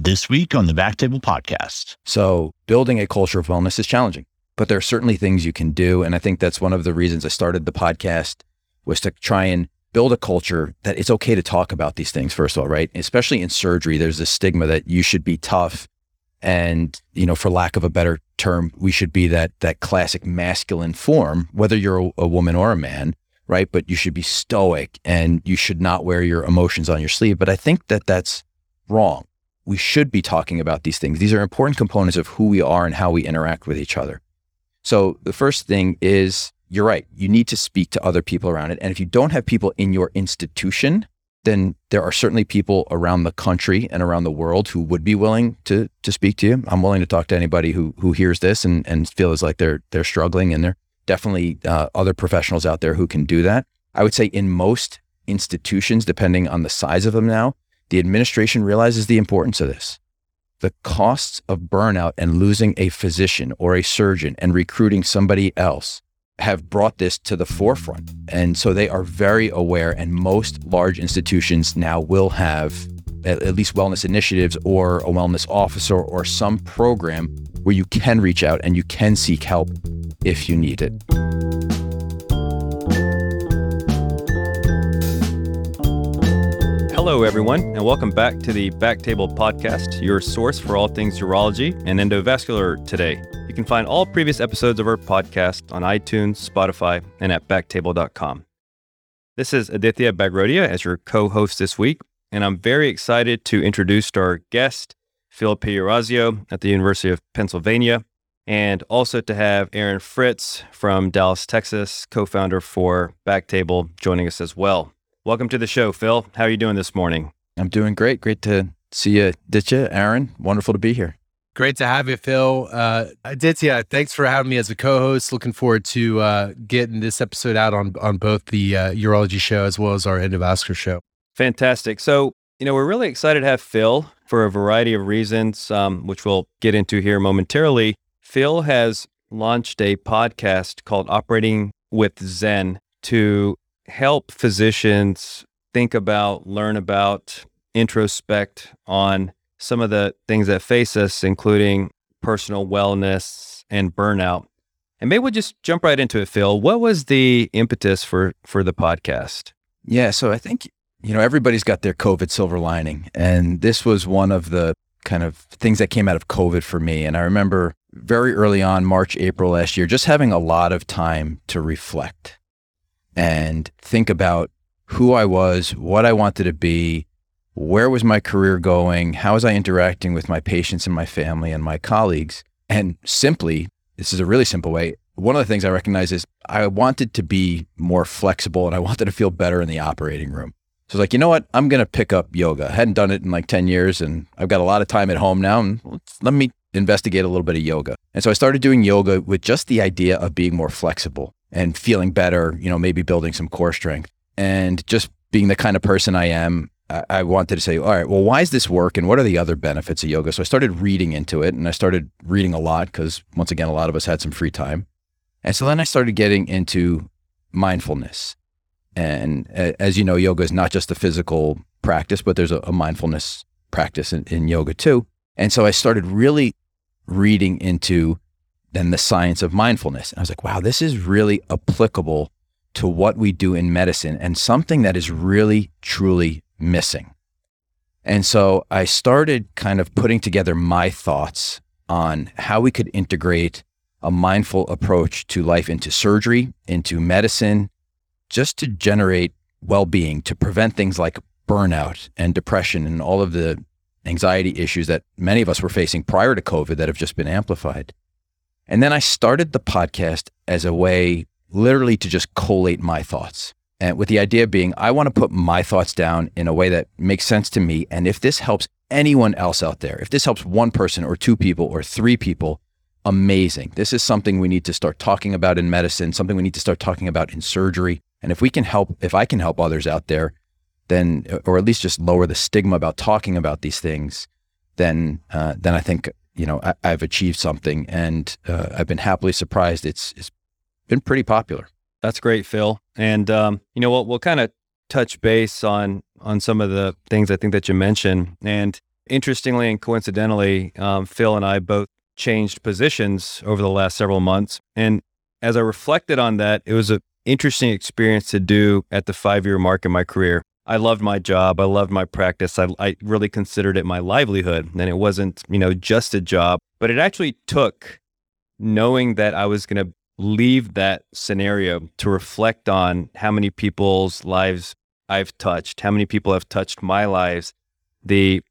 This week on the Backtable Podcast. So, building a culture of wellness is challenging, but there are certainly things you can do. And I think that's one of the reasons I started the podcast was to try and build a culture that it's okay to talk about these things, first of all, right? Especially in surgery, there's this stigma that you should be tough. And, you know, for lack of a better term, we should be that that classic masculine form, whether you're a, a woman or a man, right? But you should be stoic and you should not wear your emotions on your sleeve. But I think that that's wrong. We should be talking about these things. These are important components of who we are and how we interact with each other. So the first thing is you're right. You need to speak to other people around it. And if you don't have people in your institution, then there are certainly people around the country and around the world who would be willing to to speak to you. I'm willing to talk to anybody who who hears this and and feels like they're they're struggling, and there definitely uh, other professionals out there who can do that. I would say in most institutions, depending on the size of them now, the administration realizes the importance of this. The costs of burnout and losing a physician or a surgeon and recruiting somebody else have brought this to the forefront. And so they are very aware, and most large institutions now will have at, least wellness initiatives or a wellness officer or some program where you can reach out and you can seek help if you need it. Hello, everyone, and welcome back to the Backtable Podcast, your source for all things urology and endovascular today. You can find all previous episodes of our podcast on iTunes, Spotify, and at backtable.com. This is Aditya Bagrodia as your co host this week, and I'm very excited to introduce our guest, Phil Pierorazio at the University of Pennsylvania, and also to have Aaron Fritz from Dallas, Texas, co founder for Backtable, joining us as well. Welcome to the show, Phil. How are you doing this morning? I'm doing great. Great to see you, Ditcha, Aaron. Wonderful to be here. Great to have you, Phil. Uh, Aditya, thanks for having me as a co-host. Looking forward to uh, getting this episode out on on both the uh, urology show as well as our endovascular show. Fantastic. So, you know, we're really excited to have Phil for a variety of reasons, um, which we'll get into here momentarily. Phil has launched a podcast called Operating with Zen to help physicians think about, learn about, introspect on some of the things that face us, including personal wellness and burnout. And maybe we'll just jump right into it, Phil. What was the impetus for for the podcast? Yeah, so I think you know everybody's got their COVID silver lining, and this was one of the kind of things that came out of COVID for me. And I remember very early on, March, April last year, just having a lot of time to reflect and think about who I was, what I wanted to be, where was my career going, how was I interacting with my patients and my family and my colleagues. And simply, this is a really simple way. One of the things I recognize is I wanted to be more flexible and I wanted to feel better in the operating room. So I was like, you know what? I'm going to pick up yoga. I hadn't done it in like 10 years and I've got a lot of time at home now. And let me investigate a little bit of yoga. And so I started doing yoga with just the idea of being more flexible and feeling better, you know, maybe building some core strength. And just being the kind of person I am, I wanted to say, all right, well, why does this work and what are the other benefits of yoga? So I started reading into it and I started reading a lot because, once again, a lot of us had some free time. And so then I started getting into mindfulness. And as you know, yoga is not just a physical practice, but there's a, a mindfulness practice in, in yoga too. And so I started really reading into then the science of mindfulness. And I was like, wow, this is really applicable to what we do in medicine and something that is really, truly missing. And so I started kind of putting together my thoughts on how we could integrate a mindful approach to life into surgery, into medicine, just to generate well being, to prevent things like burnout and depression and all of the anxiety issues that many of us were facing prior to COVID that have just been amplified. And then I started the podcast as a way literally to just collate my thoughts. And with the idea being, I want to put my thoughts down in a way that makes sense to me. And if this helps anyone else out there, if this helps one person or two people or three people, amazing. This is something we need to start talking about in medicine, something we need to start talking about in surgery. And if we can help, if I can help others out there, then, or at least just lower the stigma about talking about these things, then, uh, then I think you know, I, have achieved something, and uh, I've been happily surprised. It's it's been pretty popular. That's great, Phil. And um, you know what? We'll, we'll kind of touch base on on some of the things I think that you mentioned. And interestingly and coincidentally, um, Phil and I both changed positions over the last several months. And as I reflected on that, it was an interesting experience to do at the five year mark in my career. I loved my job. I loved my practice. I, I really considered it my livelihood. And it wasn't, you know, just a job, but it actually took knowing that I was going to leave that scenario to reflect on how many people's lives I've touched, how many people have touched my lives, the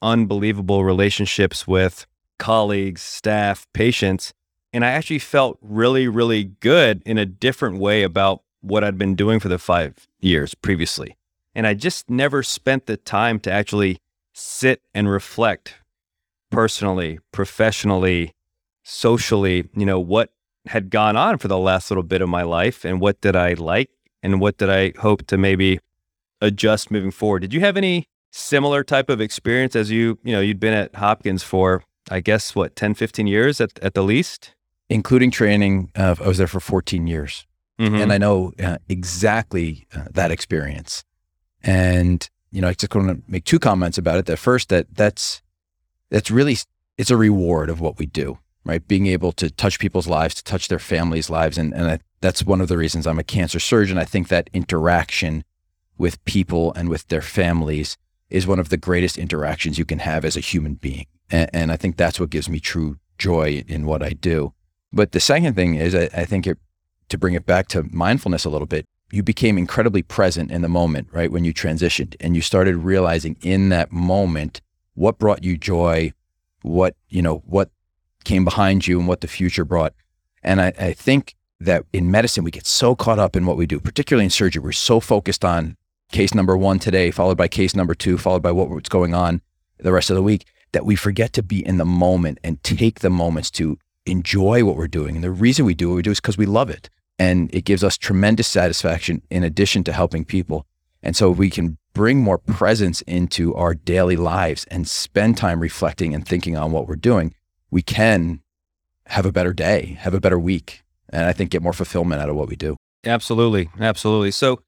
unbelievable relationships with colleagues, staff, patients. And I actually felt really, really good in a different way about what I'd been doing for the five years previously. And I just never spent the time to actually sit and reflect personally, professionally, socially, you know, what had gone on for the last little bit of my life and what did I like and what did I hope to maybe adjust moving forward. Did you have any similar type of experience as you, you know, you'd been at Hopkins for, I guess, what, 10, 15 years at, at the least? Including training, uh, I was there for 14 years. Mm-hmm. And I know uh, exactly uh, that experience. And, you know, I just want to make two comments about it. The first, that that's, that's really, it's a reward of what we do, right? Being able to touch people's lives, to touch their families' lives. And, and I, that's one of the reasons I'm a cancer surgeon. I think that interaction with people and with their families is one of the greatest interactions you can have as a human being. And, and I think that's what gives me true joy in what I do. But the second thing is, I, I think it, to bring it back to mindfulness a little bit, you became incredibly present in the moment, right? When you transitioned and you started realizing in that moment what brought you joy, what, you know, what came behind you and what the future brought. And I, I think that in medicine, we get so caught up in what we do, particularly in surgery. We're so focused on case number one today, followed by case number two, followed by what, what's going on the rest of the week, that we forget to be in the moment and take the moments to enjoy what we're doing. And the reason we do what we do is because we love it. And it gives us tremendous satisfaction in addition to helping people. And so if we can bring more presence into our daily lives and spend time reflecting and thinking on what we're doing. We can have a better day, have a better week, and I think get more fulfillment out of what we do. Absolutely. Absolutely. So,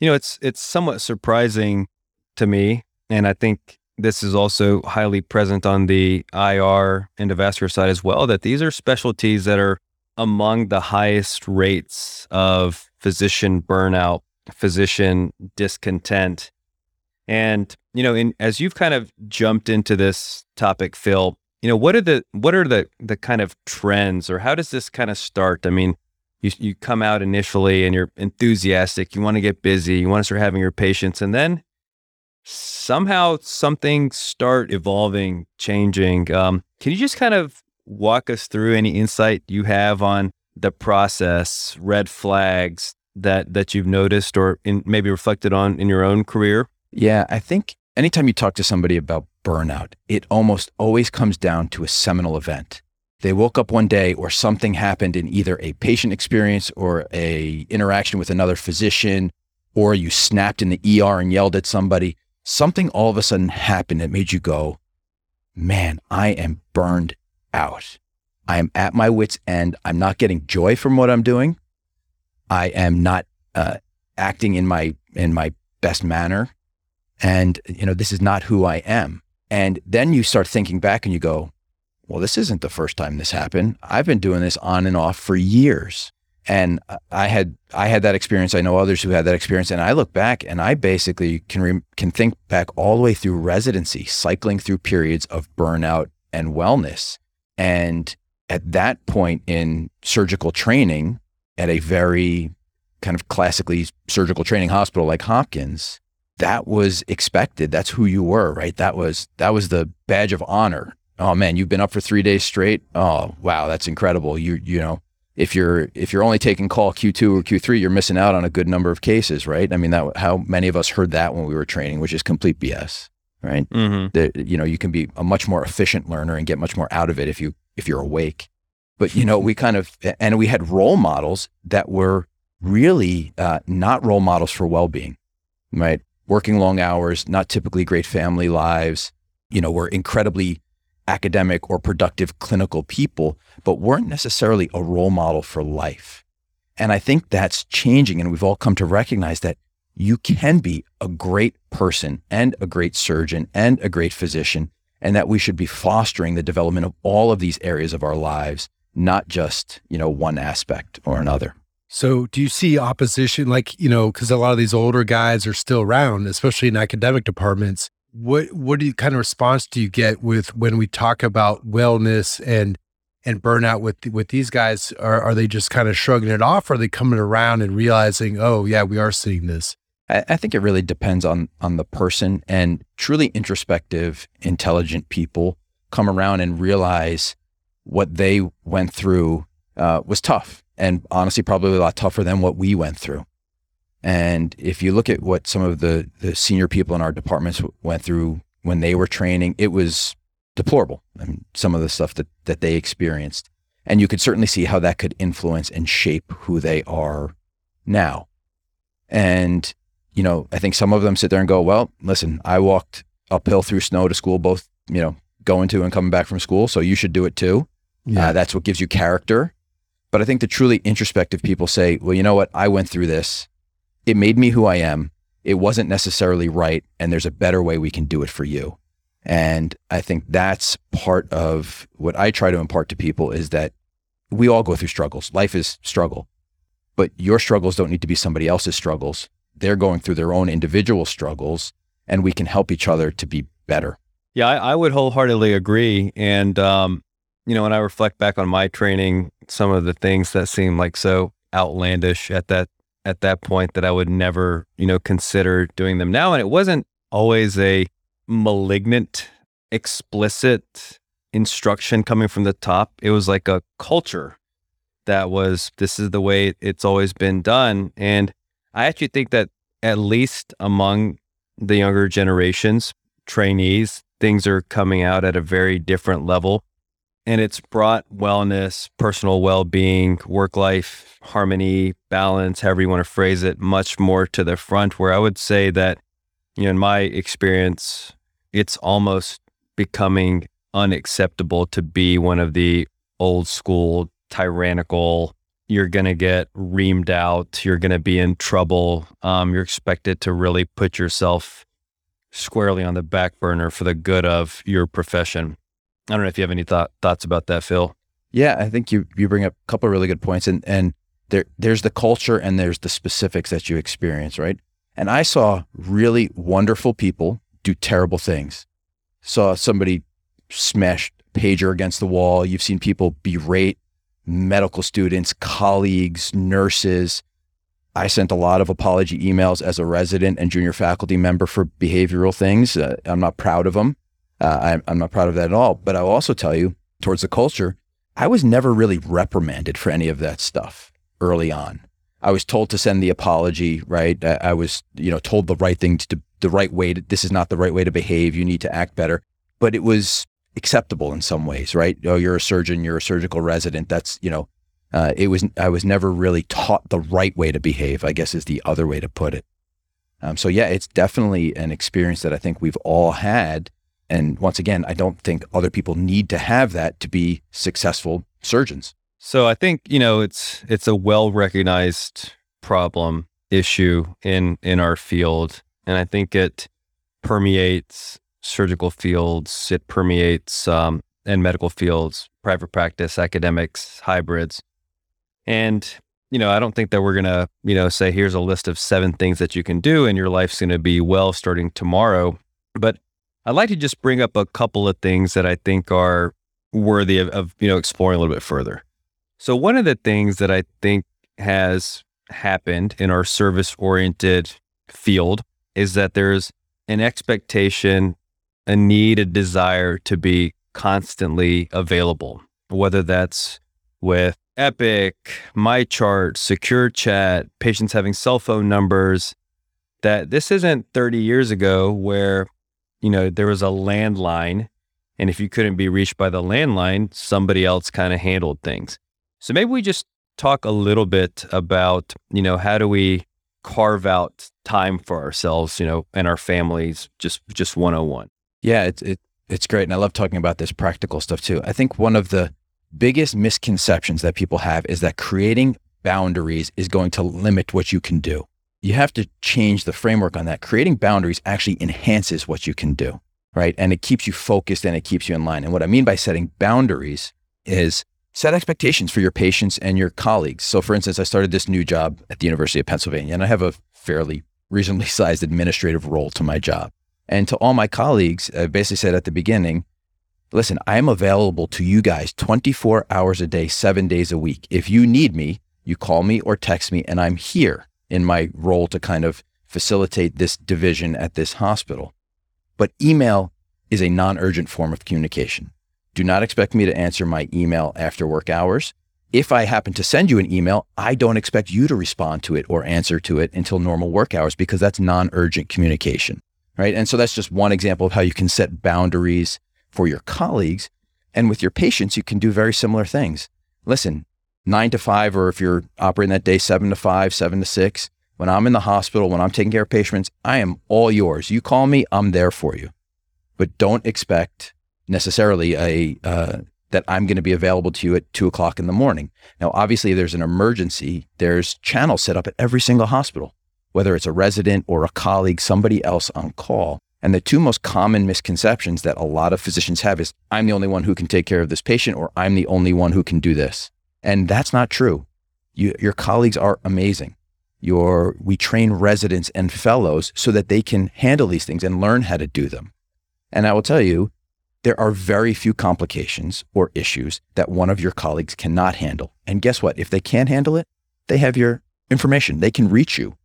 you know, it's it's somewhat surprising to me, and I think this is also highly present on the IR and endovascular side as well, that these are specialties that are among the highest rates of physician burnout, physician discontent. And, you know, in, as you've kind of jumped into this topic, Phil, you know, what are the what are the the kind of trends or how does this kind of start? I mean, you you come out initially and you're enthusiastic, you want to get busy, you want to start having your patients, and then somehow something start evolving, changing. Um, can you just kind of walk us through any insight you have on the process, red flags that that you've noticed or in, maybe reflected on in your own career? Yeah, I think anytime you talk to somebody about burnout, it almost always comes down to a seminal event. They woke up one day or something happened in either a patient experience or a interaction with another physician or you snapped in the ER and yelled at somebody. Something all of a sudden happened that made you go, "Man, I am burned out. I am at my wits end. I'm not getting joy from what I'm doing. I am not uh, acting in my in my best manner, and you know this is not who I am." And then you start thinking back and you go, "Well, this isn't the first time this happened. I've been doing this on and off for years." And I had I had that experience. I know others who had that experience. And I look back and I basically can re- can think back all the way through residency, cycling through periods of burnout and wellness. And at that point in surgical training, at a very kind of classically surgical training hospital like Hopkins, that was expected. That's who you were, right? That was that was the badge of honor. Oh man, you've been up for three days straight. Oh wow, that's incredible. You you know if you're if you're only taking call Q2 or Q3, you're missing out on a good number of cases, right? I mean, that how many of us heard that when we were training, which is complete BS, right? Mm-hmm. That you know, you can be a much more efficient learner and get much more out of it if you if you're awake. But you know, we kind of and we had role models that were really uh, not role models for well-being, right? Working long hours, not typically great family lives. You know, were incredibly academic or productive clinical people, but weren't necessarily a role model for life. And I think that's changing. And we've all come to recognize that you can be a great person and a great surgeon and a great physician and that we should be fostering the development of all of these areas of our lives, not just, you know, one aspect or another. So, do you see opposition like, you know, cuz a lot of these older guys are still around, especially in academic departments. What what do you kind of response do you get with when we talk about wellness and and burnout with with these guys? Are are they just kind of shrugging it off? Or are they coming around and realizing, oh yeah, we are seeing this? I, I think it really depends on on the person and truly introspective, intelligent people come around and realize what they went through uh, was tough and honestly probably a lot tougher than what we went through. And if you look at what some of the the senior people in our departments went through when they were training, it was deplorable. I mean, some of the stuff that that they experienced, and you could certainly see how that could influence and shape who they are now. And you know, I think some of them sit there and go, well, listen, I walked uphill through snow to school, both, you know, going to and coming back from school. So you should do it too. Yeah. Uh, that's what gives you character. But I think the truly introspective people say, well, you know what? I went through this. It made me who I am. It wasn't necessarily right. And there's a better way we can do it for you. And I think that's part of what I try to impart to people is that we all go through struggles. Life is struggle, but your struggles don't need to be somebody else's struggles they're going through their own individual struggles and we can help each other to be better. Yeah, I, I would wholeheartedly agree. And, um, you know, when I reflect back on my training, some of the things that seem like so outlandish at that at that point that I would never, you know, consider doing them now. And it wasn't always a malignant, explicit instruction coming from the top. It was like a culture that was this is the way it's always been done. And I actually think that at least among the younger generations, trainees, things are coming out at a very different level. And it's brought wellness, personal well being, work life harmony, balance, however you want to phrase it, much more to the front. Where I would say that, you know, in my experience, it's almost becoming unacceptable to be one of the old school, tyrannical, you're going to get reamed out. You're going to be in trouble. Um, you're expected to really put yourself squarely on the back burner for the good of your profession. I don't know if you have any thought, thoughts about that, Phil. Yeah, I think you you bring up a couple of really good points, and and there there's the culture and there's the specifics that you experience, right? And I saw really wonderful people do terrible things. Saw somebody smash pager against the wall. You've seen people berate medical students, colleagues, nurses. I sent a lot of apology emails as a resident and junior faculty member for behavioral things. Uh, I'm not proud of them. Uh, I'm, I'm not proud of that at all. But I'll also tell you, towards the culture, I was never really reprimanded for any of that stuff early on. I was told to send the apology, right? I, I was, you know, told the right thing to, the right way to, this is not the right way to behave. You need to act better. But it was acceptable in some ways, right? Oh, you're a surgeon, you're a surgical resident. That's, you know, uh, it was, I was never really taught the right way to behave, I guess is the other way to put it. Um, so yeah, it's definitely an experience that I think we've all had. And once again, I don't think other people need to have that to be successful surgeons. So I think, you know, it's, it's a well recognized problem issue in, in our field. And I think it permeates surgical fields, it permeates um, and medical fields, private practice, academics, hybrids. And, you know, I don't think that we're going to, you know, say, here's a list of seven things that you can do and your life's going to be well starting tomorrow. But I'd like to just bring up a couple of things that I think are worthy of, of you know, exploring a little bit further. So, one of the things that I think has happened in our service oriented field is that there's an expectation a need, a desire to be constantly available, whether that's with Epic, MyChart, Secure Chat, patients having cell phone numbers. That this isn't 30 years ago where, you know, there was a landline. And if you couldn't be reached by the landline, somebody else kind of handled things. So maybe we just talk a little bit about, you know, how do we carve out time for ourselves, you know, and our families, just just 101. Yeah, it's it, it's great, and I love talking about this practical stuff too. I think one of the biggest misconceptions that people have is that creating boundaries is going to limit what you can do. You have to change the framework on that. Creating boundaries actually enhances what you can do. right? And it keeps you focused and it keeps you in line. And what I mean by setting boundaries is set expectations for your patients and your colleagues. So, for instance, I started this new job at the University of Pennsylvania, and I have a fairly reasonably sized administrative role to my job. And to all my colleagues, I basically said at the beginning, listen, I am available to you guys 24 hours a day, seven days a week. If you need me, you call me or text me, and I'm here in my role to kind of facilitate this division at this hospital. But email is a non urgent form of communication. Do not expect me to answer my email after work hours. If I happen to send you an email, I don't expect you to respond to it or answer to it until normal work hours because that's non urgent communication. Right. And so that's just one example of how you can set boundaries for your colleagues. And with your patients, you can do very similar things. Listen, nine to five, or if you're operating that day, seven to five, seven to six, when I'm in the hospital, when I'm taking care of patients, I am all yours. You call me, I'm there for you. But don't expect necessarily a uh, that I'm going to be available to you at two o'clock in the morning. Now, obviously, if there's an emergency, there's channels set up at every single hospital, whether it's a resident or a colleague, somebody else on call. And the two most common misconceptions that a lot of physicians have is I'm the only one who can take care of this patient, or I'm the only one who can do this. And that's not true. You, your colleagues are amazing. Your, we train residents and fellows so that they can handle these things and learn how to do them. And I will tell you, there are very few complications or issues that one of your colleagues cannot handle. And guess what? If they can't handle it, they have your information. They can reach you.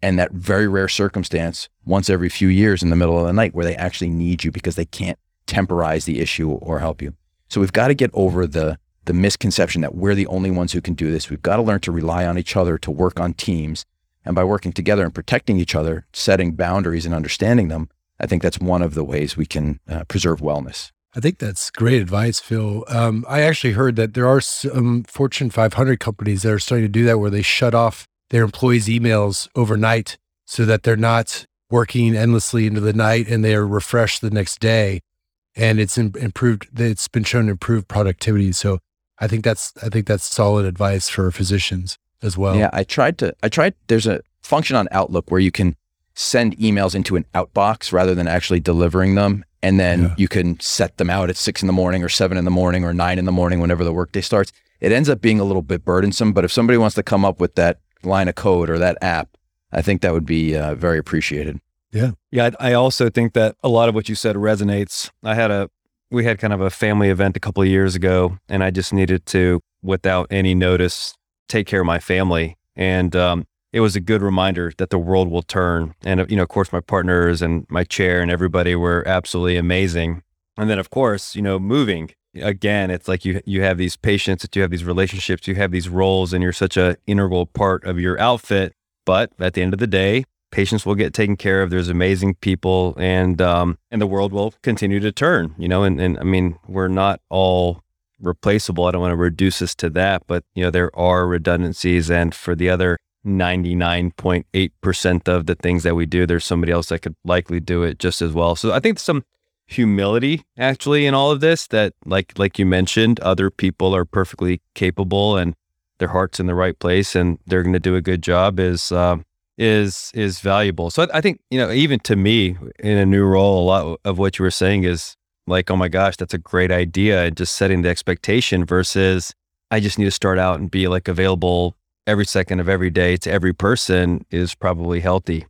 And that very rare circumstance, once every few years in the middle of the night, where they actually need you because they can't temporize the issue or help you. So we've got to get over the the misconception that we're the only ones who can do this. We've got to learn to rely on each other to work on teams. And by working together and protecting each other, setting boundaries and understanding them, I think that's one of the ways we can uh, preserve wellness. I think that's great advice, Phil. Um, I actually heard that there are some Fortune 500 companies that are starting to do that where they shut off their employees' emails overnight so that they're not working endlessly into the night and they are refreshed the next day. And it's improved, it's been shown to improve productivity. So I think that's, I think that's solid advice for physicians as well. Yeah. I tried to, I tried, there's a function on Outlook where you can send emails into an outbox rather than actually delivering them. And then yeah. you can set them out at six in the morning or seven in the morning or nine in the morning, whenever the workday starts. It ends up being a little bit burdensome. But if somebody wants to come up with that line of code or that app, I think that would be uh, very appreciated. Yeah. Yeah. I also think that a lot of what you said resonates. I had a, we had kind of a family event a couple of years ago, and I just needed to, without any notice, take care of my family. And um, it was a good reminder that the world will turn. And, you know, of course, my partners and my chair and everybody were absolutely amazing. And then, of course, you know, moving again, it's like you you have these patients, that you have these relationships, you have these roles, and you're such a integral part of your outfit. But at the end of the day, patients will get taken care of. There's amazing people, and um, and the world will continue to turn. You know, and and I mean, we're not all replaceable. I don't want to reduce us to that, but you know, there are redundancies, and for the other 99.8% of the things that we do, there's somebody else that could likely do it just as well. So I think some humility actually in all of this that like like you mentioned, other people are perfectly capable and their heart's in the right place and they're going to do a good job is uh, is is valuable. So I, I think, you know, even to me in a new role, a lot of what you were saying is like, oh my gosh, that's a great idea. And just setting the expectation versus I just need to start out and be like available every second of every day to every person is probably healthy.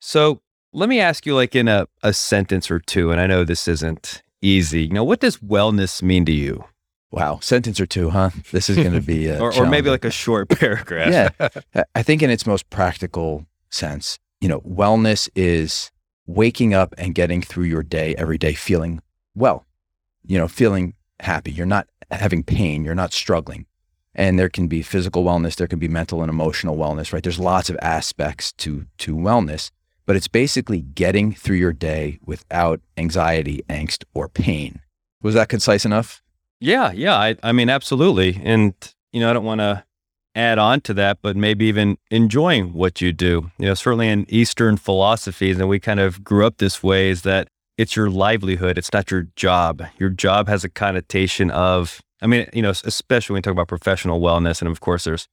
So let me ask you, like in a, a sentence or two, and I know this isn't easy. You know, what does wellness mean to you? Wow, sentence or two, huh? This is going to be, or, or maybe like a short paragraph. yeah, I think in its most practical sense, you know, wellness is waking up and getting through your day every day feeling well, you know, feeling happy. You're not having pain. You're not struggling. And there can be physical wellness, there can be mental and emotional wellness, right? There's lots of aspects to to wellness, but it's basically getting through your day without anxiety, angst, or pain. Was that concise enough? Yeah, yeah. I, I mean, absolutely. And you know, I don't want to add on to that, but maybe even enjoying what you do. You know, certainly in Eastern philosophies, and we kind of grew up this way, is that it's your livelihood. It's not your job. Your job has a connotation of I mean, you know, especially when we talk about professional wellness, and of course, there's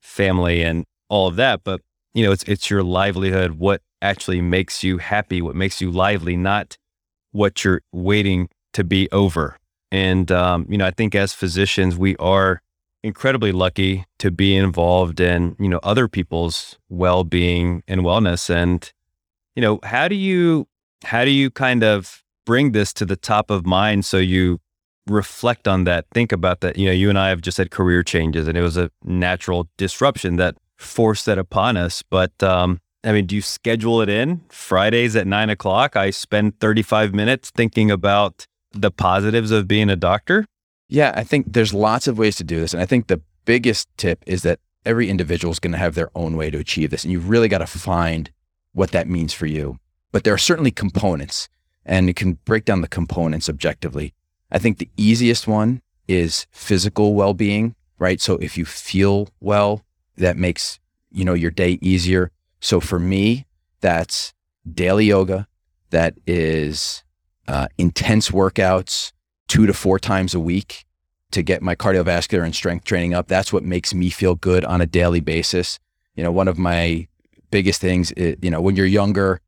family and all of that. But you know, it's it's your livelihood. What actually makes you happy? What makes you lively? Not what you're waiting to be over. And, um, you know, I think as physicians, we are incredibly lucky to be involved in, you know, other people's well-being and wellness. And, you know, how do you, how do you kind of bring this to the top of mind so you reflect on that, think about that? You know, you and I have just had career changes and it was a natural disruption that forced that upon us. But, um, I mean, do you schedule it in Fridays at nine o'clock? I spend 35 minutes thinking about the positives of being a doctor. Yeah, I think there's lots of ways to do this. And I think the biggest tip is that every individual is going to have their own way to achieve this. And you've really got to find what that means for you. But there are certainly components, and you can break down the components objectively. I think the easiest one is physical well being, right? So if you feel well, that makes you know your day easier so for me, that's daily yoga, that is uh, intense workouts two to four times a week to get my cardiovascular and strength training up. That's what makes me feel good on a daily basis. You know, one of my biggest things, is, you know, when you're younger,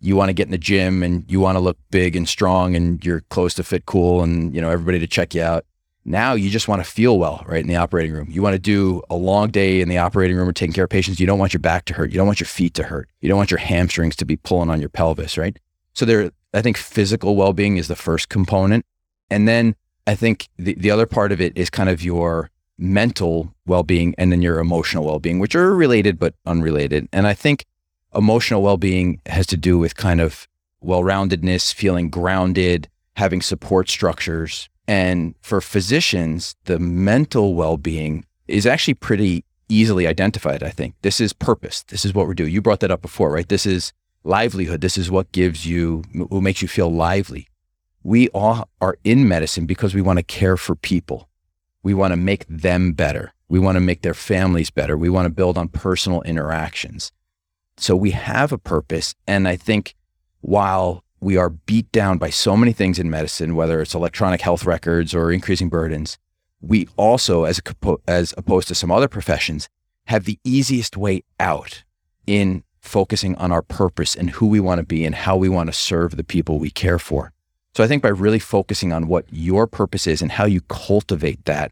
you want to get in the gym and you want to look big and strong and your clothes to fit cool and, you know, everybody to check you out. Now you just want to feel well, right, in the operating room. You want to do a long day in the operating room or taking care of patients. You don't want your back to hurt. You don't want your feet to hurt. You don't want your hamstrings to be pulling on your pelvis, right? So there, I think physical well-being is the first component. And then I think the, the other part of it is kind of your mental well-being and then your emotional well-being, which are related but unrelated. And I think emotional well-being has to do with kind of well-roundedness, feeling grounded, having support structures, and for physicians, the mental well being is actually pretty easily identified, I think. This is purpose. This is what we're doing. You brought that up before, right? This is livelihood. This is what gives you, what makes you feel lively. We all are in medicine because we want to care for people. We want to make them better. We want to make their families better. We want to build on personal interactions. So we have a purpose. And I think while we are beat down by so many things in medicine, whether it's electronic health records or increasing burdens. We also, as, a, as opposed to some other professions, have the easiest way out in focusing on our purpose and who we want to be and how we want to serve the people we care for. So I think by really focusing on what your purpose is and how you cultivate that,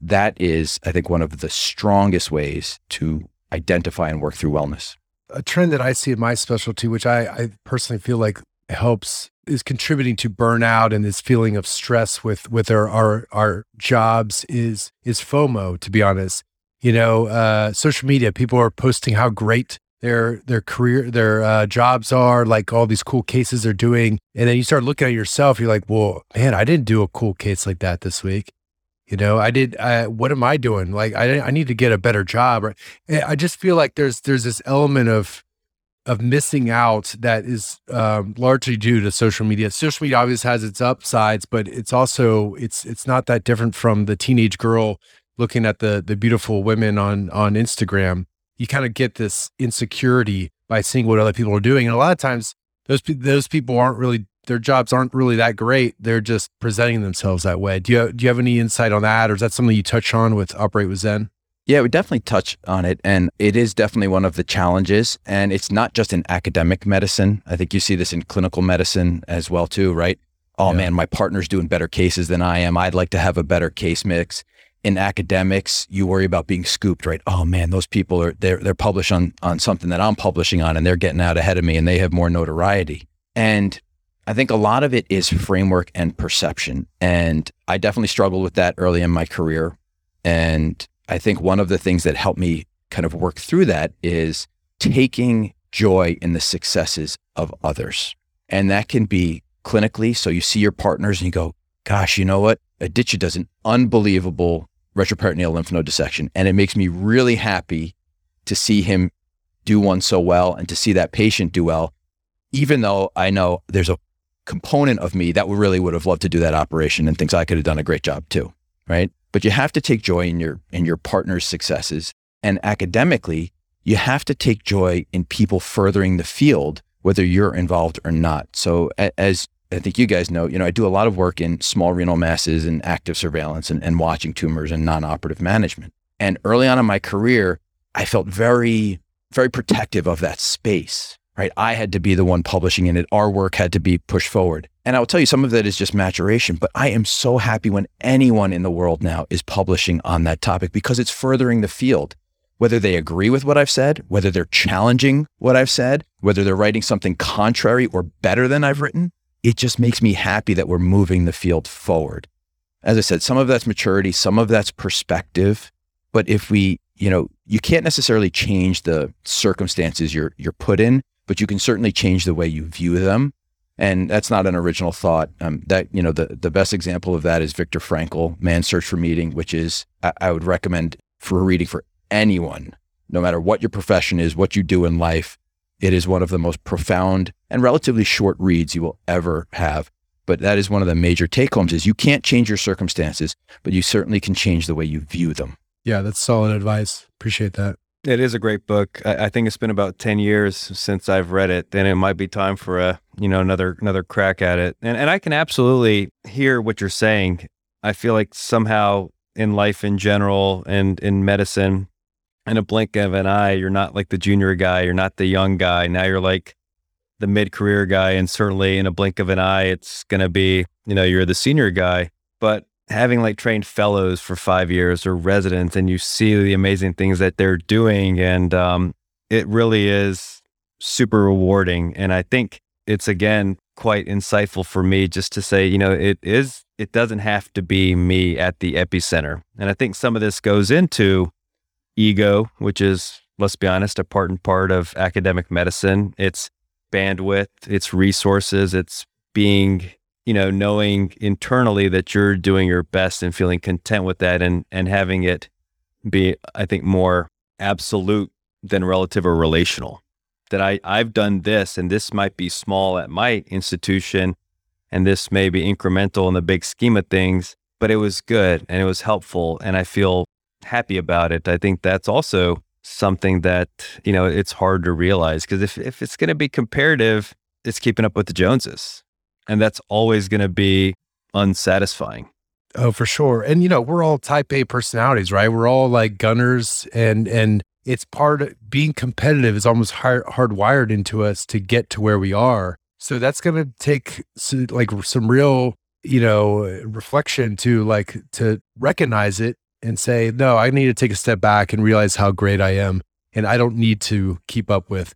that is, I think, one of the strongest ways to identify and work through wellness. A trend that I see in my specialty, which I, I personally feel like helps is contributing to burnout and this feeling of stress with with our our, our jobs is is FOMO. To be honest, you know, uh, social media people are posting how great their their career their uh, jobs are, like all these cool cases they're doing, and then you start looking at yourself. You're like, well, man, I didn't do a cool case like that this week. You know, I did. Uh, what am I doing? Like, I I need to get a better job. Right? I just feel like there's there's this element of of missing out that is um, largely due to social media. Social media obviously has its upsides, but it's also it's it's not that different from the teenage girl looking at the the beautiful women on on Instagram. You kind of get this insecurity by seeing what other people are doing, and a lot of times those those people aren't really their jobs aren't really that great. They're just presenting themselves that way. Do you do you have any insight on that, or is that something you touch on with Operate with Zen? Yeah, we definitely touch on it. And it is definitely one of the challenges. And it's not just in academic medicine. I think you see this in clinical medicine as well, too, right? Oh yeah. man, my partner's doing better cases than I am. I'd like to have a better case mix. In academics, you worry about being scooped, right? Oh man, those people are they're they're published on on something that I'm publishing on and they're getting out ahead of me and they have more notoriety. And I think a lot of it is framework and perception. And I definitely struggled with that early in my career. And I think one of the things that helped me kind of work through that is taking joy in the successes of others. And that can be clinically. So you see your partners and you go, gosh, you know what? Aditya does an unbelievable retroperitoneal lymph node dissection. And it makes me really happy to see him do one so well and to see that patient do well, even though I know there's a component of me that really would have loved to do that operation and thinks I could have done a great job too. Right but you have to take joy in your in your partner's successes. And academically you have to take joy in people furthering the field whether you're involved or not. So as i think you guys know you know i do a lot of work in small renal masses and active surveillance and, and watching tumors and non-operative management. And early on in my career i felt very very protective of that space right? I had to be the one publishing in it. Our work had to be pushed forward. And I'll tell you, some of that is just maturation, but I am so happy when anyone in the world now is publishing on that topic because it's furthering the field. Whether they agree with what I've said, whether they're challenging what I've said, whether they're writing something contrary or better than I've written, it just makes me happy that we're moving the field forward. As I said, some of that's maturity, some of that's perspective. But if we, you know, you can't necessarily change the circumstances you're you're put in, but you can certainly change the way you view them. And that's not an original thought. Um, that you know, the the best example of that is Viktor Frankl, Man's Search for Meaning, which is I, I would recommend for reading for anyone, no matter what your profession is, what you do in life. It is one of the most profound and relatively short reads you will ever have. But that is one of the major take homes is you can't change your circumstances, but you certainly can change the way you view them. Yeah, that's solid advice. Appreciate that. It is a great book. I, I, think it's been about ten years since I've read it. Then it might be time for a you know another another crack at it. And and I can absolutely hear what you're saying. I feel like somehow in life in general and in medicine, in a blink of an eye, you're not like the junior guy. You're not the young guy. Now you're like the mid career guy, and certainly in a blink of an eye, it's gonna be you know you're the senior guy. But having like trained fellows for five years or residents and you see the amazing things that they're doing and um, it really is super rewarding. And i think it's again quite insightful for me just to say you know it is it doesn't have to be me at the epicenter. And i think some of this goes into ego which is let's be honest a part and part of academic medicine. It's bandwidth it's resources it's being you know, knowing internally that you're doing your best and feeling content with that and and having it be, I think, more absolute than relative or relational. That I, I've done this and this might be small at my institution and this may be incremental in the big scheme of things, but it was good and it was helpful and I feel happy about it. I think that's also something that, you know, it's hard to realize because if, if it's going to be comparative, it's keeping up with the Joneses and that's always going to be unsatisfying. Oh, for sure. And you know, we're all type A personalities, right? We're all like gunners and and it's part of being competitive is almost hard, hardwired into us to get to where we are. So that's going to take like some real, you know, reflection to like to recognize it and say, "No, I need to take a step back and realize how great I am and I don't need to keep up with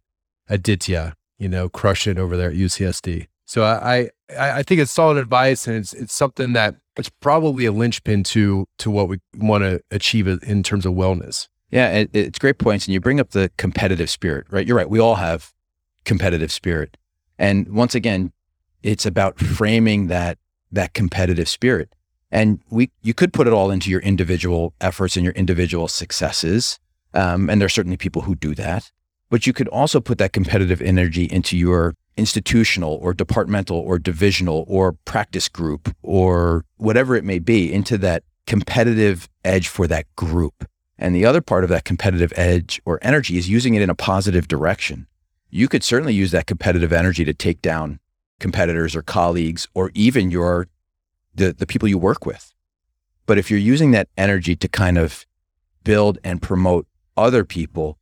Aditya, you know, crushing over there at UCSD." So I, I, I think it's solid advice, and it's it's something that it's probably a linchpin to to what we want to achieve in terms of wellness. Yeah, it, it's great points, and you bring up the competitive spirit, right? You're right. We all have competitive spirit, and once again, it's about framing that that competitive spirit. And we you could put it all into your individual efforts and your individual successes. Um, and there are certainly people who do that, but you could also put that competitive energy into your institutional or departmental or divisional or practice group or whatever it may be into that competitive edge for that group. And the other part of that competitive edge or energy is using it in a positive direction. You could certainly use that competitive energy to take down competitors or colleagues or even your the, the people you work with. But if you're using that energy to kind of build and promote other people,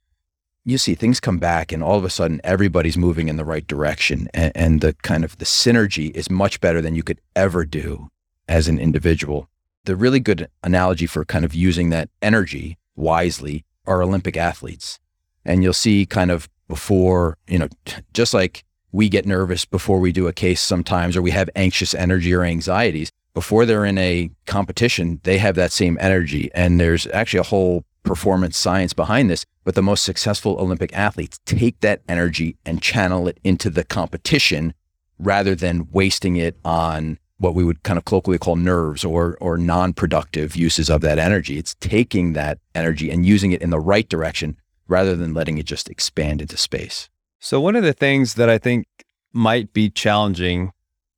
you see things come back and all of a sudden everybody's moving in the right direction and, and, the kind of the synergy is much better than you could ever do as an individual. The really good analogy for kind of using that energy wisely are olympic athletes. And you'll see kind of before you know just like we get nervous before we do a case sometimes or we have anxious energy or anxieties before they're in a competition they have that same energy. And there's actually a whole performance science behind this, but the most successful Olympic athletes take that energy and channel it into the competition rather than wasting it on what we would kind of colloquially call nerves or or non-productive uses of that energy. It's taking that energy and using it in the right direction rather than letting it just expand into space. So one of the things that I think might be challenging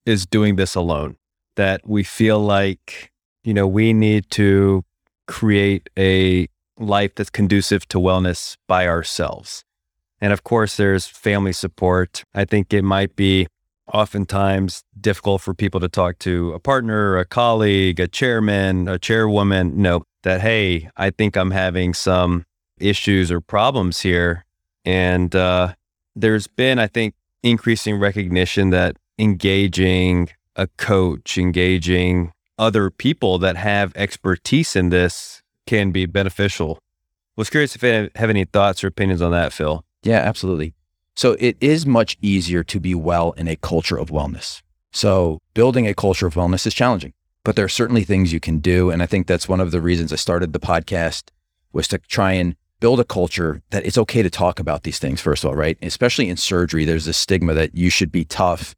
is doing this alone. That we feel like, you know, we need to create a life that's conducive to wellness by ourselves. And of course, there's family support. I think it might be oftentimes difficult for people to talk to a partner, a colleague, a chairman, a chairwoman, know that, hey, I think I'm having some issues or problems here. And uh, there's been, I think, increasing recognition that engaging a coach, engaging other people that have expertise in this can be beneficial. Was curious if you have any thoughts or opinions on that, Phil. Yeah, absolutely. So it is much easier to be well in a culture of wellness. So building a culture of wellness is challenging, but there are certainly things you can do. And I think that's one of the reasons I started the podcast was to try and build a culture that it's okay to talk about these things, first of all, right? Especially in surgery, there's this stigma that you should be tough.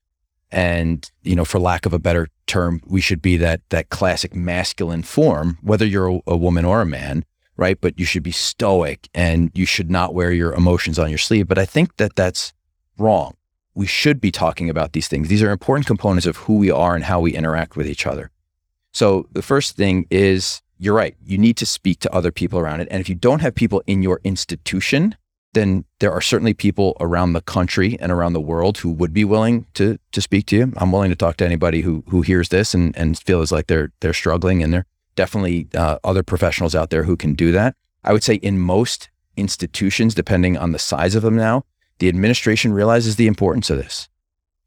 And, you know, for lack of a better term, we should be that that classic masculine form, whether you're a, a woman or a man, right? But you should be stoic and you should not wear your emotions on your sleeve. But I think that that's wrong. We should be talking about these things. These are important components of who we are and how we interact with each other. So the first thing is you're right. You need to speak to other people around it. And if you don't have people in your institution, then there are certainly people around the country and around the world who would be willing to to speak to you. I'm willing to talk to anybody who who hears this and and feels like they're they're struggling, and there definitely uh, other professionals out there who can do that. I would say in most institutions, depending on the size of them now, the administration realizes the importance of this.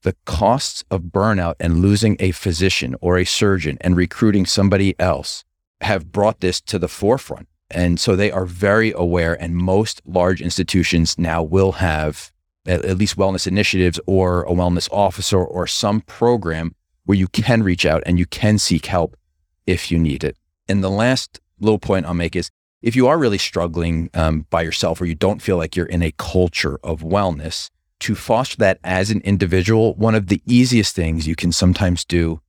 The costs of burnout and losing a physician or a surgeon and recruiting somebody else have brought this to the forefront. And so they are very aware, and most large institutions now will have at, at least wellness initiatives or a wellness officer or some program where you can reach out and you can seek help if you need it. And the last little point I'll make is if you are really struggling um, by yourself or you don't feel like you're in a culture of wellness, to foster that as an individual, one of the easiest things you can sometimes do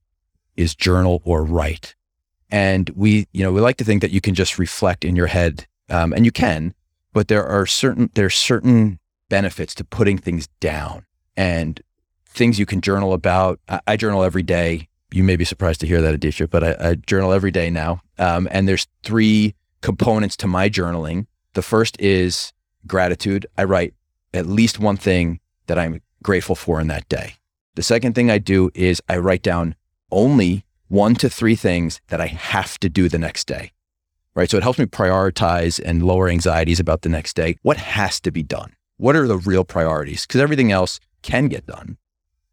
is journal or write. And we, you know, we like to think that you can just reflect in your head, um, and you can, but there are certain there's certain benefits to putting things down and things you can journal about. I, I journal every day. You may be surprised to hear that, Aditya, but I, I journal every day now. Um, and there's three components to my journaling. The first is gratitude. I write at least one thing that I'm grateful for in that day. The second thing I do is I write down only one to three things that I have to do the next day. Right. So it helps me prioritize and lower anxieties about the next day. What has to be done? What are the real priorities? Because everything else can get done.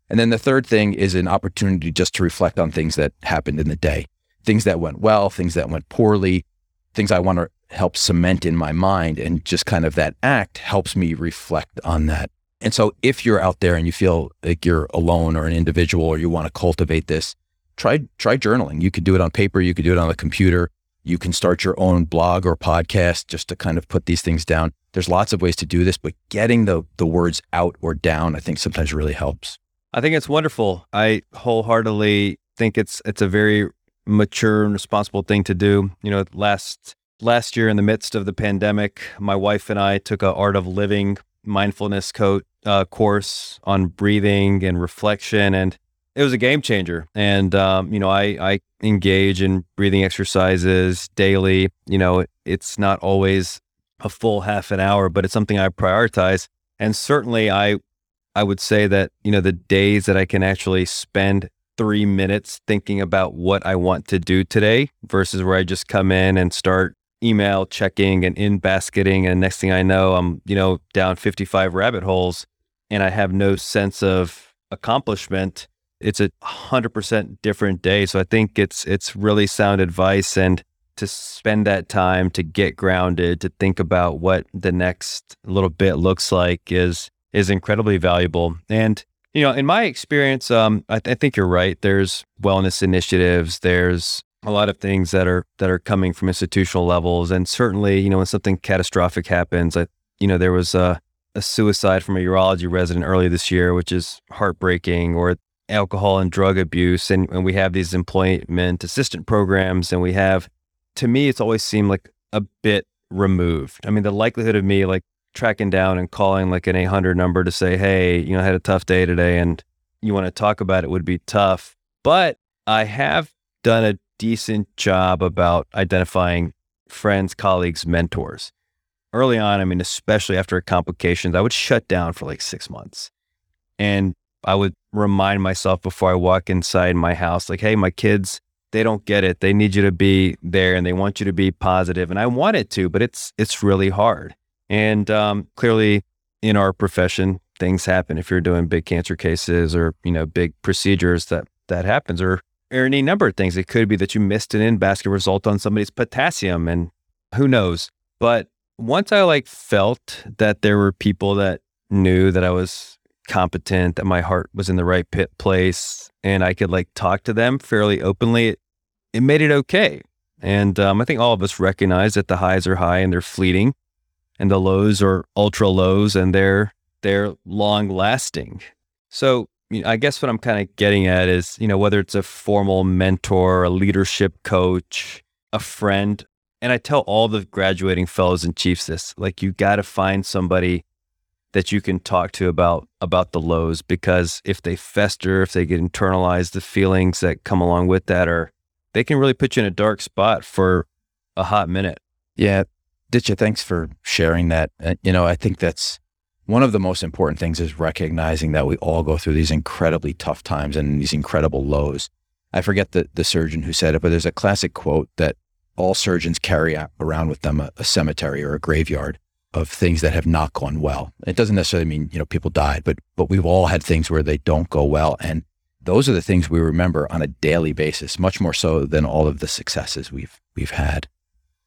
And then the third thing is an opportunity just to reflect on things that happened in the day, things that went well, things that went poorly, things I want to help cement in my mind. And just kind of that act helps me reflect on that. And so if you're out there and you feel like you're alone or an individual or you want to cultivate this, try try journaling. You could do it on paper, you could do it on the computer. You can start your own blog or podcast just to kind of put these things down. There's lots of ways to do this, but getting the the words out or down, I think sometimes really helps. I think it's wonderful. I wholeheartedly think it's it's a very mature and responsible thing to do. You know, last last year in the midst of the pandemic, my wife and I took a art of living mindfulness coat uh, course on breathing and reflection and it was a game changer. And, um, you know, I, I engage in breathing exercises daily. You know, it's not always a full half an hour, but it's something I prioritize. And certainly I, I would say that, you know, the days that I can actually spend three minutes thinking about what I want to do today versus where I just come in and start email checking and in basketing. And next thing I know, I'm, you know, down 55 rabbit holes and I have no sense of accomplishment it's a hundred percent different day. So I think it's it's really sound advice and to spend that time to get grounded, to think about what the next little bit looks like is is incredibly valuable. And you know, in my experience, um, I, th- I think you're right. There's wellness initiatives. There's a lot of things that are that are coming from institutional levels, and certainly, you know, when something catastrophic happens, I, you know, there was a a suicide from a urology resident earlier this year, which is heartbreaking, or alcohol and drug abuse and, and we have these employment assistant programs and we have to me it's always seemed like a bit removed. I mean the likelihood of me like tracking down and calling like an 800 number to say hey you know i had a tough day today and you want to talk about it would be tough. But i have done a decent job about identifying friends colleagues mentors. Early on i mean especially after complications i would shut down for like six months. And I would remind myself before I walk inside my house, like, hey, my kids, they don't get it. They need you to be there and they want you to be positive. And I want it to, but it's it's really hard. And um, clearly in our profession, things happen if you're doing big cancer cases or, you know, big procedures that that happens or or any number of things. It could be that you missed an in-basket result on somebody's potassium and who knows. But once I like felt that there were people that knew that I was competent, that my heart was in the right pit place, and I could like talk to them fairly openly, it, it made it okay. And um, I think all of us recognize that the highs are high and they're fleeting, and the lows are ultra lows and they're they're long lasting. So you know, I guess what I'm kind of getting at is, you know, whether it's a formal mentor, a leadership coach, a friend, and I tell all the graduating fellows and chiefs this, like you got to find somebody that you can talk to about about the lows because if they fester, if they get internalized, the feelings that come along with that are they can really put you in a dark spot for a hot minute. Yeah, Ditya, thanks for sharing that. Uh, you know, I think that's one of the most important things is recognizing that we all go through these incredibly tough times and these incredible lows. I forget the, the surgeon who said it, but there's a classic quote that all surgeons carry around with them a, a cemetery or a graveyard of things that have not gone well. It doesn't necessarily mean, you know, people died, but but we've all had things where they don't go well. And those are the things we remember on a daily basis, much more so than all of the successes we've we've had.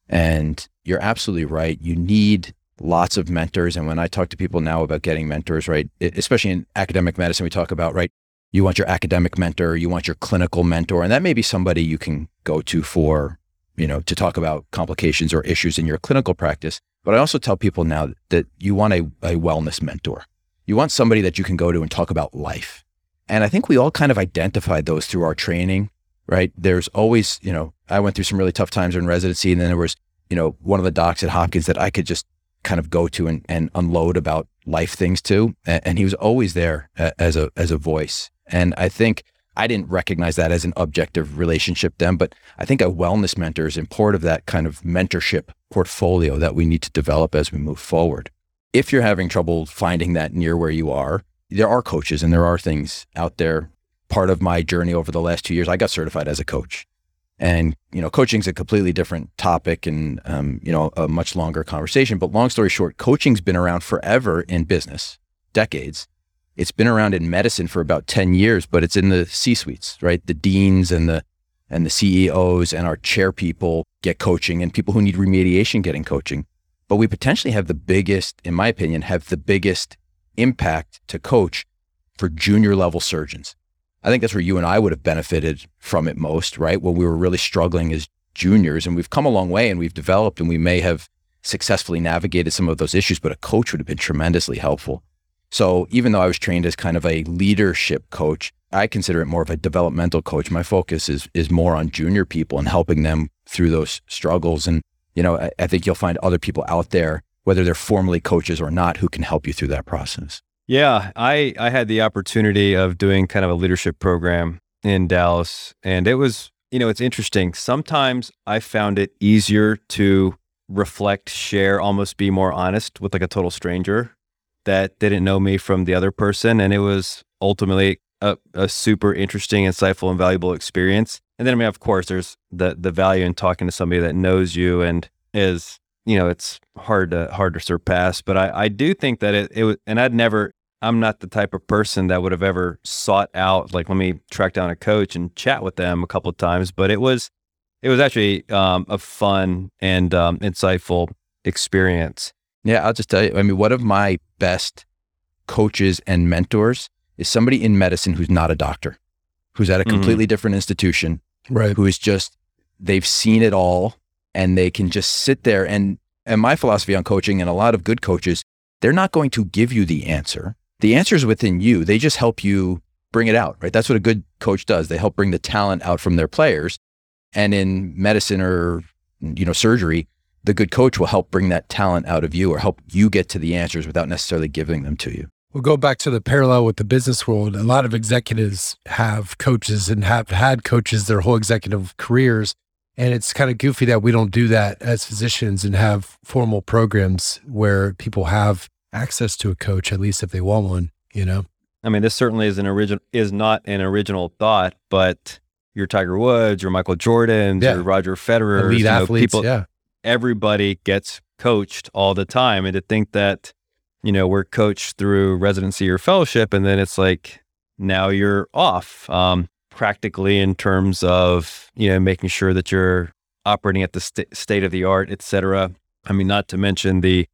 And you're absolutely right. You need lots of mentors. And when I talk to people now about getting mentors, right, especially in academic medicine, we talk about, right, you want your academic mentor, you want your clinical mentor, and that may be somebody you can go to for, you know, to talk about complications or issues in your clinical practice. But I also tell people now that you want a, a wellness mentor. You want somebody that you can go to and talk about life. And I think we all kind of identified those through our training, right? There's always, you know, I went through some really tough times in residency. And then there was, you know, one of the docs at Hopkins that I could just kind of go to and, and unload about life things to. And he was always there as a, as a voice. And I think I didn't recognize that as an objective relationship then, but I think a wellness mentor is part of that kind of mentorship portfolio that we need to develop as we move forward. If you're having trouble finding that near where you are, there are coaches and there are things out there. Part of my journey over the last two years, I got certified as a coach. And, you know, coaching is a completely different topic and, um, you know, a much longer conversation. But long story short, coaching's been around forever in business, decades. It's been around in medicine for about 10 years, but it's in the C suites, right? The deans and the and the CEOs and our chair people get coaching and people who need remediation getting coaching. But we potentially have the biggest, in my opinion, have the biggest impact to coach for junior level surgeons. I think that's where you and I would have benefited from it most, right? When we were really struggling as juniors and we've come a long way and we've developed and we may have successfully navigated some of those issues, but a coach would have been tremendously helpful. So even though I was trained as kind of a leadership coach, I consider it more of a developmental coach. My focus is is more on junior people and helping them through those struggles. And you know, I, I think you'll find other people out there, whether they're formally coaches or not, who can help you through that process. Yeah, I I had the opportunity of doing kind of a leadership program in Dallas, and it was you know it's interesting. Sometimes I found it easier to reflect, share, almost be more honest with like a total stranger that didn't know me from the other person. And it was ultimately a, a super interesting, insightful, and valuable experience. And then, I mean, of course, there's the the value in talking to somebody that knows you and is, you know, it's hard to hard to surpass. But I, I do think that it, it was, and I'd never, I'm not the type of person that would have ever sought out, like, let me track down a coach and chat with them a couple of times. But it was, it was actually um, a fun and um, insightful experience. Yeah, I'll just tell you. I mean, one of my best coaches and mentors is somebody in medicine who's not a doctor, who's at a mm-hmm. completely mm-hmm. different institution, right? Who is just they've seen it all and they can just sit there and and my philosophy on coaching and a lot of good coaches, they're not going to give you the answer. The answer is within you. They just help you bring it out, right? That's what a good coach does. They help bring the talent out from their players. And in medicine or you know surgery, the good coach will help bring that talent out of you or help you get to the answers without necessarily giving them to you. We'll go back to the parallel with the business world. A lot of executives have coaches and have had coaches their whole executive careers. And it's kind of goofy that we don't do that as physicians and have formal programs where people have access to a coach, at least if they want one, you know? I mean, this certainly is an original is not an original thought, but your Tiger Woods, your Michael Jordans, yeah. your Roger Federer, elite you know, athletes, people, yeah everybody gets coached all the time. And to think that you know, we're coached through residency or fellowship, and then it's like now you're off um, practically in terms of you know making sure that you're operating at the st- state of the art, et cetera. I mean, not to mention the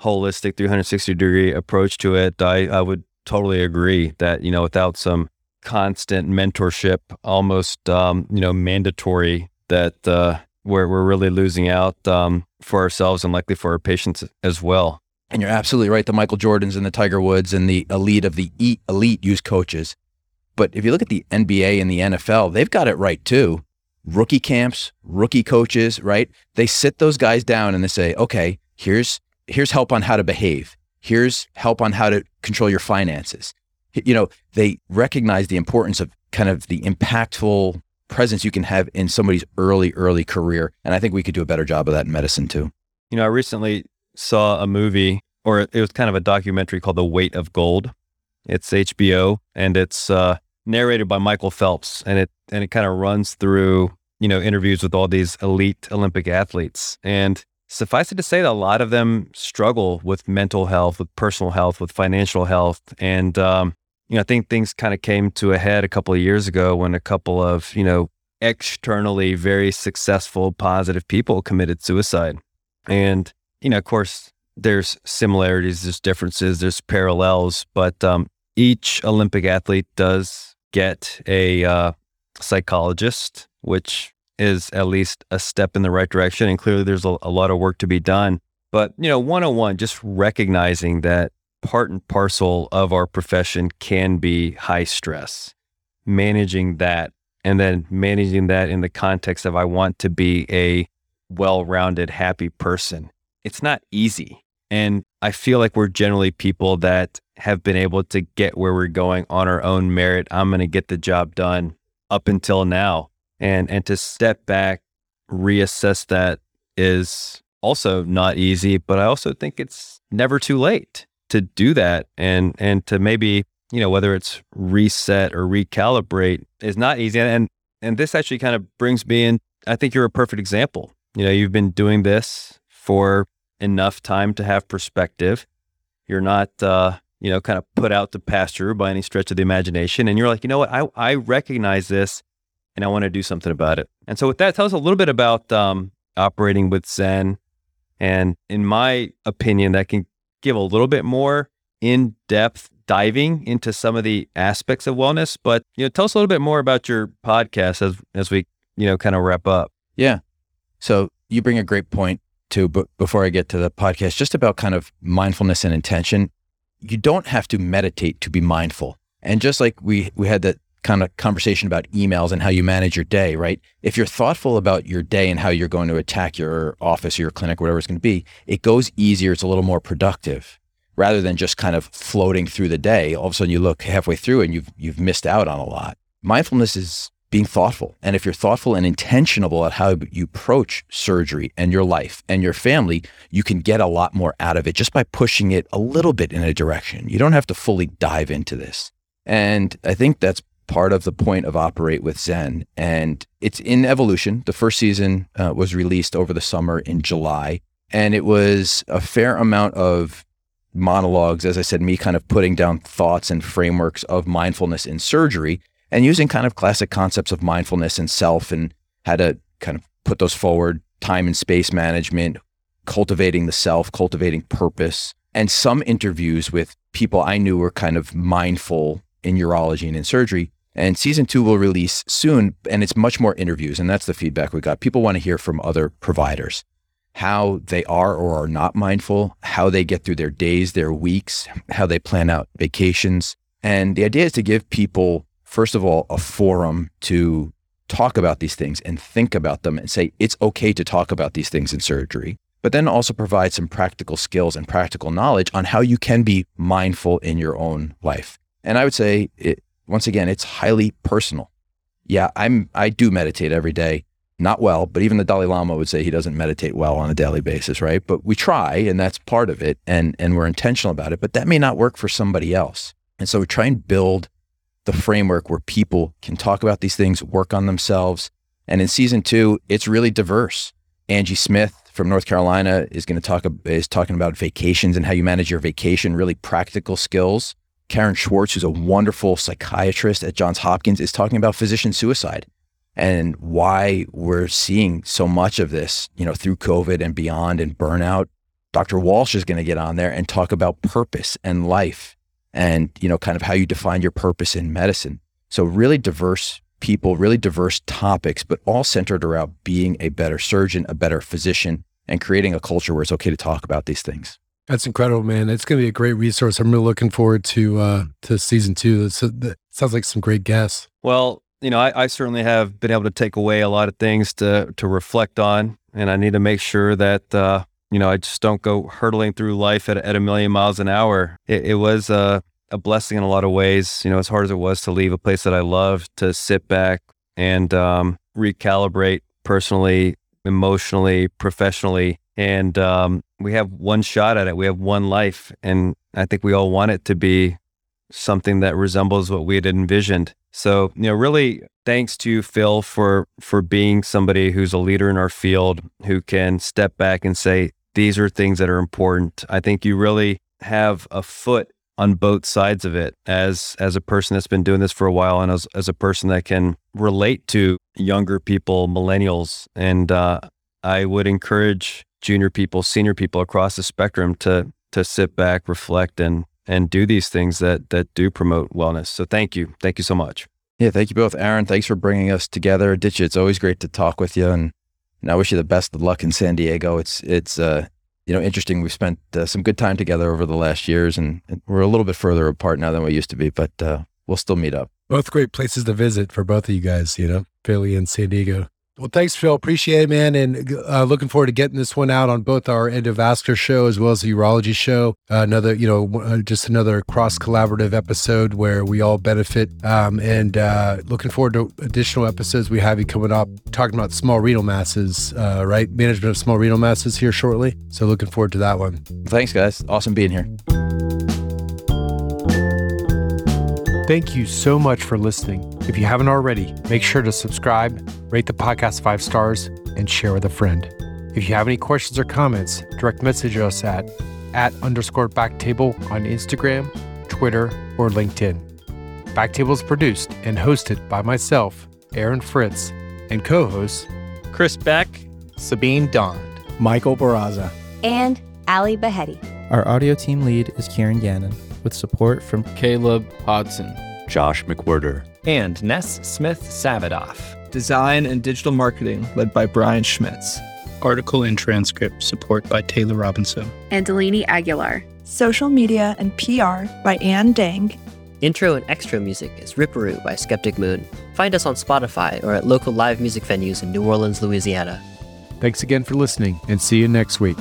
holistic 360 degree approach to it. I, I would totally agree that, you know, without some constant mentorship, almost, um, you know, mandatory that uh, we're, we're really losing out um, for ourselves and likely for our patients as well. And you're absolutely right. The Michael Jordans and the Tiger Woods and the elite of the elite use coaches. But if you look at the NBA and the NFL, they've got it right too. Rookie camps, rookie coaches, right? They sit those guys down and they say, okay, here's here's help on how to behave. Here's help on how to control your finances. You know, they recognize the importance of kind of the impactful presence you can have in somebody's early, early career. And I think we could do a better job of that in medicine too. You know, I recently saw a movie, or it was kind of a documentary called The Weight of Gold. It's HBO and it's uh, narrated by Michael Phelps, and it and it kind of runs through you know interviews with all these elite Olympic athletes. And suffice it to say that a lot of them struggle with mental health, with personal health, with financial health, and um, you know I think things kind of came to a head a couple of years ago when a couple of you know externally very successful, positive people committed suicide, and you know of course there's similarities, there's differences, there's parallels, but um, each Olympic athlete does get a uh, psychologist, which is at least a step in the right direction. And clearly, there's a, a lot of work to be done. But, you know, 101, just recognizing that part and parcel of our profession can be high stress, managing that, and then managing that in the context of I want to be a well rounded, happy person. It's not easy. And I feel like we're generally people that have been able to get where we're going on our own merit. I'm going to get the job done up until now. And and to step back, reassess that is also not easy, but I also think it's never too late to do that and and to maybe, you know, whether it's reset or recalibrate is not easy. And and this actually kind of brings me in I think you're a perfect example. You know, you've been doing this for enough time to have perspective. You're not, uh, you know, kind of put out to pasture by any stretch of the imagination. And you're like, you know what? I, I recognize this and I want to do something about it. And so, with that, tell us a little bit about um, operating with Zen. And in my opinion, that can give a little bit more in depth diving into some of the aspects of wellness. But, you know, tell us a little bit more about your podcast as, as we, you know, kind of wrap up. Yeah. So, you bring a great point to, but before I get to the podcast, just about kind of mindfulness and intention. You don't have to meditate to be mindful. And just like we we had that kind of conversation about emails and how you manage your day, right? If you're thoughtful about your day and how you're going to attack your office or your clinic, whatever it's going to be, it goes easier. It's a little more productive rather than just kind of floating through the day. All of a sudden you look halfway through and you've you've missed out on a lot. Mindfulness is being thoughtful. And if you're thoughtful and intentional at how you approach surgery and your life and your family, you can get a lot more out of it just by pushing it a little bit in a direction. You don't have to fully dive into this. And I think that's part of the point of Operate with Zen. And it's in evolution. The first season uh, was released over the summer in July. And it was a fair amount of monologues, as I said, me kind of putting down thoughts and frameworks of mindfulness in surgery and using kind of classic concepts of mindfulness and self and how to kind of put those forward time and space management, cultivating the self, cultivating purpose, and some interviews with people I knew were kind of mindful in urology and in surgery. And season two will release soon, and it's much more interviews. And that's the feedback we got. People want to hear from other providers how they are or are not mindful, how they get through their days, their weeks, how they plan out vacations. And the idea is to give people first of all, a forum to talk about these things and think about them and say it's okay to talk about these things in surgery, but then also provide some practical skills and practical knowledge on how you can be mindful in your own life. And I would say, it, once again, it's highly personal. Yeah, I'm I do meditate every day, not well, but even the Dalai Lama would say he doesn't meditate well on a daily basis, right? But we try, and that's part of it, and and we're intentional about it. But that may not work for somebody else, and so we try and build the framework where people can talk about these things, work on themselves. And in season two, it's really diverse. Angie Smith from North Carolina is going to talk is talking about vacations and how you manage your vacation, really practical skills. Karen Swartz, who's a wonderful psychiatrist at Johns Hopkins, is talking about physician suicide and why we're seeing so much of this, you know, through COVID and beyond and burnout. Dr. Walsh is going to get on there and talk about purpose and life and, you know, kind of how you define your purpose in medicine. So really diverse people, really diverse topics, but all centered around being a better surgeon, a better physician, and creating a culture where it's okay to talk about these things. That's incredible, man. It's going to be a great resource. I'm really looking forward to uh, to season two. That's, that sounds like some great guests. Well, you know, I, I, certainly have been able to take away a lot of things to to reflect on, and I need to make sure that uh, you know I just don't go hurtling through life at, at a million miles an hour. It, it was a, a blessing in a lot of ways. You know, as hard as it was to leave a place that I love, to sit back and um, recalibrate personally, emotionally, professionally, and um, we have one shot at it. We have one life. And I think we all want it to be something that resembles what we had envisioned. So, you know, really thanks to Phil for for being somebody who's a leader in our field who can step back and say these are things that are important. I think you really have a foot on both sides of it as as a person that's been doing this for a while and as as a person that can relate to younger people, millennials and uh, I would encourage junior people, senior people across the spectrum to to sit back, reflect, and and do these things that that do promote wellness. So thank you, thank you so much. Yeah, thank you both, Aaron. Thanks for bringing us together. Ditch, it's always great to talk with you, and, and I wish you the best of luck in San Diego. It's it's uh you know interesting. We've spent uh, some good time together over the last years, and, and, we're a little bit further apart now than we used to be, but uh, we'll still meet up. Both great places to visit for both of you guys. You know, Philly and San Diego. Well, thanks, Phil. Appreciate it, man. And uh, looking forward to getting this one out on both our endovascular show as well as the urology show. Uh, another, you know, uh, just another cross collaborative episode where we all benefit. Um, and uh, looking forward to additional episodes we have you coming up talking about small renal masses, uh, right? Management of small renal masses here shortly. So looking forward to that one. Thanks, guys. Awesome being here. Thank you so much for listening. If you haven't already, make sure to subscribe, rate the podcast five stars, and share with a friend. If you have any questions or comments, direct message us at at underscore backtable on Instagram, Twitter, or LinkedIn. Backtable is produced and hosted by myself, Aaron Fritts, and co-hosts Chris Beck, Sabeen Dhand, Michael Barraza, and Ali Baheti. Our audio team lead is Kieran Gannon with support from Caleb Hodson, Josh McWhirter, and Ness Smith Savadoff. Design and digital marketing led by Brian Schmitz. Article and transcript support by Taylor Robinson. And Delaney Aguilar. Social media and PR by Ann Dang. Intro and extra music is Ripperoo by Skeptic Moon. Find us on Spotify or at local live music venues in New Orleans, Louisiana. Thanks again for listening and see you next week.